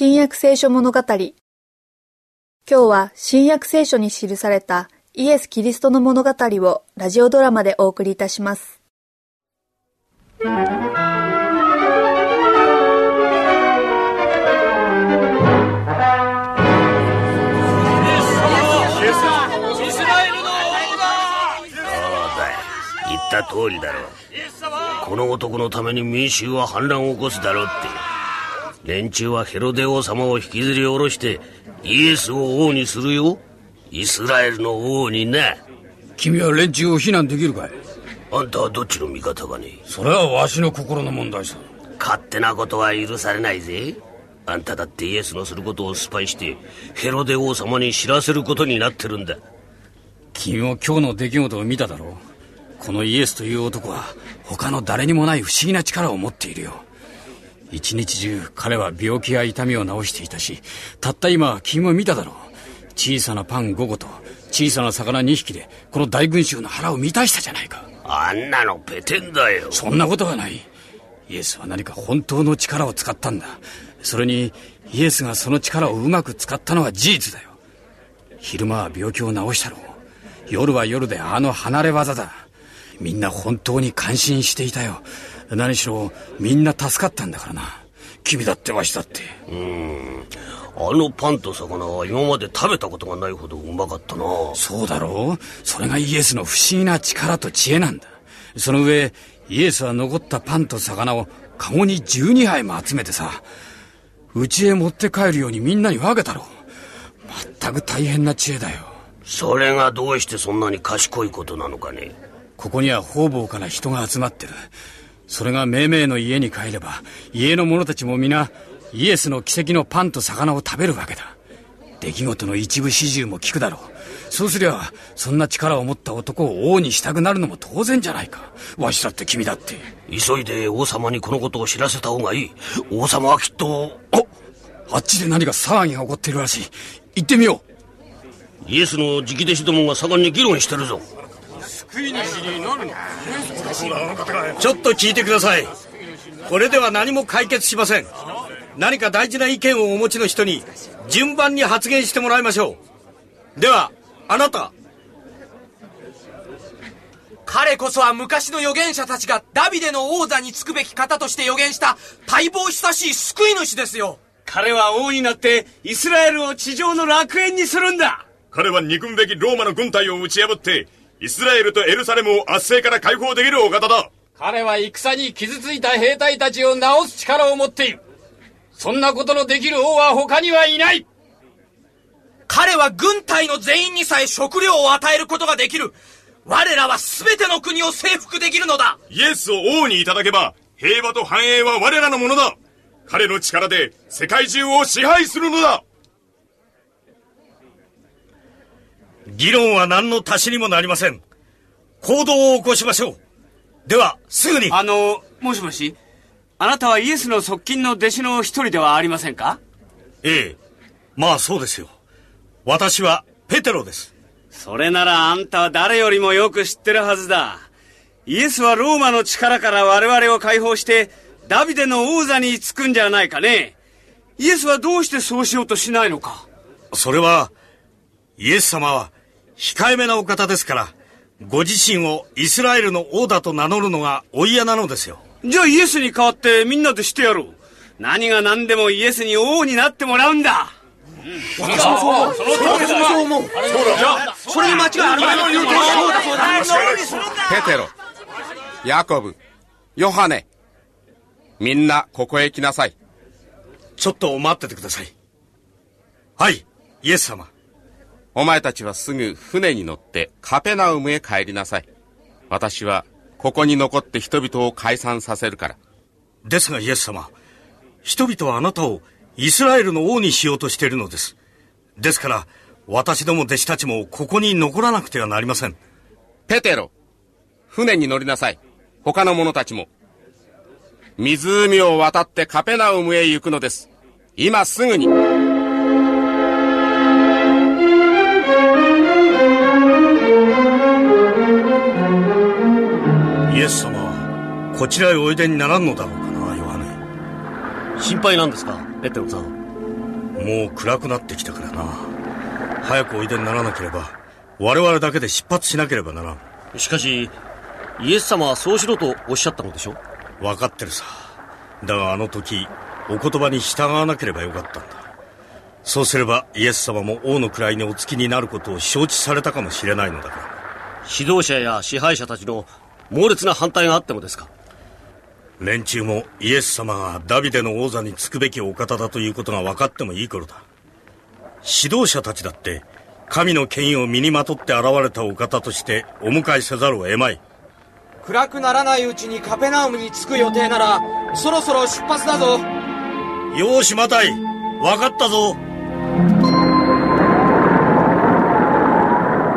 新約聖書物語今日は新約聖書に記されたイエス・キリストの物語をラジオドラマでお送りいたします。言った通りだろうこの男のために民衆は反乱を起こすだろうって連中はヘロデ王様を引きずり下ろしてイエスを王にするよ。イスラエルの王にな。君は連中を非難できるかい？あんたはどっちの味方かね？それはわしの心の問題さ。勝手なことは許されないぜ。あんただってイエスのすることをスパイしてヘロデ王様に知らせることになってるんだ。君も今日の出来事を見ただろう。このイエスという男は他の誰にもない不思議な力を持っているよ一日中彼は病気や痛みを治していたしたった今君も見ただろう。小さなパン5個と小さな魚2匹でこの大群衆の腹を満たしたじゃないか。あんなのペテンだよ。そんなことはない。イエスは何か本当の力を使ったんだ。それにイエスがその力をうまく使ったのは事実だよ。昼間は病気を治したろう。夜は夜であの離れ技だ。みんな本当に感心していたよ何しろみんな助かったんだからな。君だってわしだって。うん。あのパンと魚は今まで食べたことがないほどうまかったな。そうだろう。それがイエスの不思議な力と知恵なんだ。その上イエスは残ったパンと魚をカゴに12杯も集めてさ家へ持って帰るようにみんなに分けたろう。全く大変な知恵だよ。それがどうしてそんなに賢いことなのかね。ここには方々から人が集まってるそれが命名の家に帰れば家の者たちも皆イエスの奇跡のパンと魚を食べるわけだ。出来事の一部始終も聞くだろう。そうすりゃそんな力を持った男を王にしたくなるのも当然じゃないか。わしだって君だって。急いで王様にこのことを知らせた方がいい。王様はきっとああっちで何か騒ぎが起こっているらしい。行ってみよう。イエスの直弟子どもが盛んに議論してるぞ救い主になるのちょっと聞いてください。これでは何も解決しません。何か大事な意見をお持ちの人に順番に発言してもらいましょう。ではあなた。彼こそは昔の預言者たちがダビデの王座につくべき方として予言した待望久しい救い主ですよ。彼は王になってイスラエルを地上の楽園にするんだ。彼は憎むべきローマの軍隊を打ち破ってイスラエルとエルサレムを圧政から解放できるお方だ。彼は戦に傷ついた兵隊たちを治す力を持っている。そんなことのできる王は他にはいない。彼は軍隊の全員にさえ食料を与えることができる。我らは全ての国を征服できるのだ。イエスを王にいただけば平和と繁栄は我らのものだ。彼の力で世界中を支配するのだ議論は何の足しにもなりません。行動を起こしましょう。ではすぐに。あのもしもしあなたはイエスの側近の弟子の一人ではありませんか？ええ。まあそうですよ。私はペテロです。それならあんたは誰よりもよく知ってるはずだ。イエスはローマの力から我々を解放してダビデの王座に就くんじゃないかね。イエスはどうしてそうしようとしないのか？それはイエス様は控えめなお方ですからご自身をイスラエルの王だと名乗るのがお嫌なのですよじゃあイエスに代わってみんなでしてやろう何が何でもイエスに王になってもらうんだ私もそう思う。そう思う。じゃあ、それに間違いあるまい。そうだ、そうだ。ペテロ、ヤコブ、ヨハネ、みんなここへ来なさい。ちょっと待っててください。はい、イエス様。お前たちはすぐ船に乗ってカペナウムへ帰りなさい。私はここに残って人々を解散させるから。ですがイエス様、人々はあなたをイスラエルの王にしようとしているのです。ですから、私ども弟子たちもここに残らなくてはなりません。ペテロ、船に乗りなさい。他の者たちも。湖を渡ってカペナウムへ行くのです。今すぐに。ス様は、こちらへおいでにならんのだろうかな、ヨハネ。心配なんですかペテロさん。もう暗くなってきたからな。早くおいでにならなければ我々だけで出発しなければならん。しかしイエス様はそうしろとおっしゃったのでしょ？分かってるさ。だがあの時お言葉に従わなければよかったんだ。そうすればイエス様も王の位にお付きになることを承知されたかもしれないのだから。指導者や支配者たちの猛烈な反対があってもですか？連中もイエス様がダビデの王座につくべきお方だということが分かってもいい頃だ。指導者たちだって神の権威を身にまとって現れたお方としてお迎えせざるを得まい。暗くならないうちにカペナウムに着く予定ならそろそろ出発だぞ。よしマタイ分かったぞ。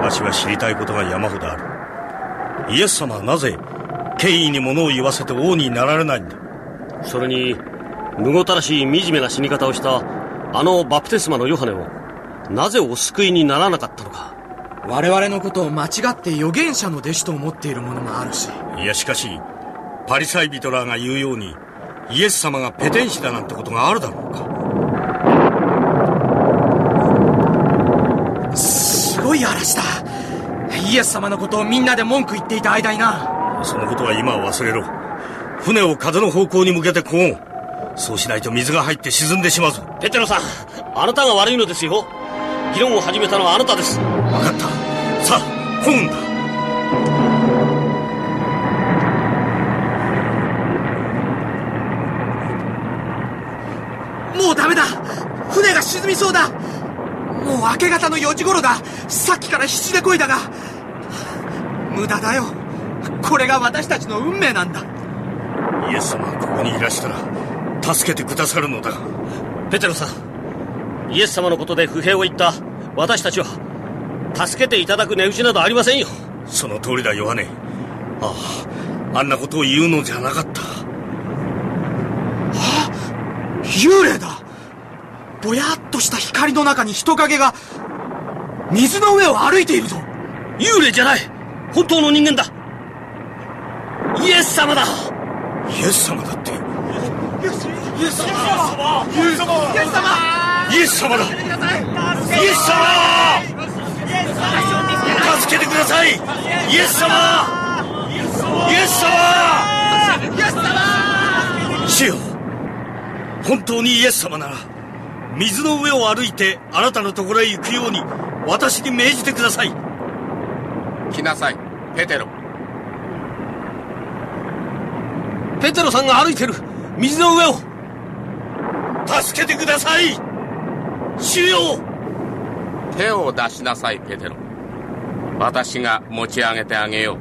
わしは知りたいことが山ほどあるイエス様はなぜ権威に物を言わせて王になられないんだ？それにむごたらしい惨めな死に方をしたあのバプテスマのヨハネをなぜお救いにならなかったのか。我々のことを間違って預言者の弟子と思っているものもあるし。いやしかしパリサイ人らが言うようにイエス様がペテン師だなんてことがあるだろうか。すごい嵐だイエス様のことをみんなで文句言っていた間にな。そのことは今は忘れろ。船を風の方向に向けてこう。そうしないと水が入って沈んでしまうぞ。ペテロさんあなたが悪いのですよ。議論を始めたのはあなたです。分かった。さあこうんだもうダメだ。船が沈みそうだ。もう明け方の4時頃だ。さっきから必死で漕いだが無駄だよ。これが私たちの運命なんだ。イエス様がここにいらしたら助けてくださるのだ。ペテロさんイエス様のことで不平を言った私たちは助けていただく値打ちなどありませんよ。その通りだヨハネ。あああんなことを言うのじゃなかった。はあ幽霊だ。ぼやっとした光の中に人影が水の上を歩いているぞ。幽霊じゃない本当の人間だ。イエス様だ。イエス様だって。イエス様。イエス様。イエス様イエス様だ。イエス様。助けてください。イエス様。イエス様。イエス様。主よ本当にイエス様なら水の上を歩いてあなたのところへ行くように私に命じてください来なさい。ペテロ。ペテロさんが歩いてる。水の上を。助けてください。主よ。手を出しなさいペテロ。私が持ち上げてあげよ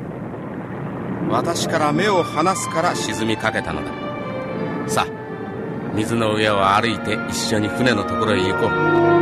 う。私から目を離すから沈みかけたのだ。さあ水の上を歩いて一緒に船のところへ行こう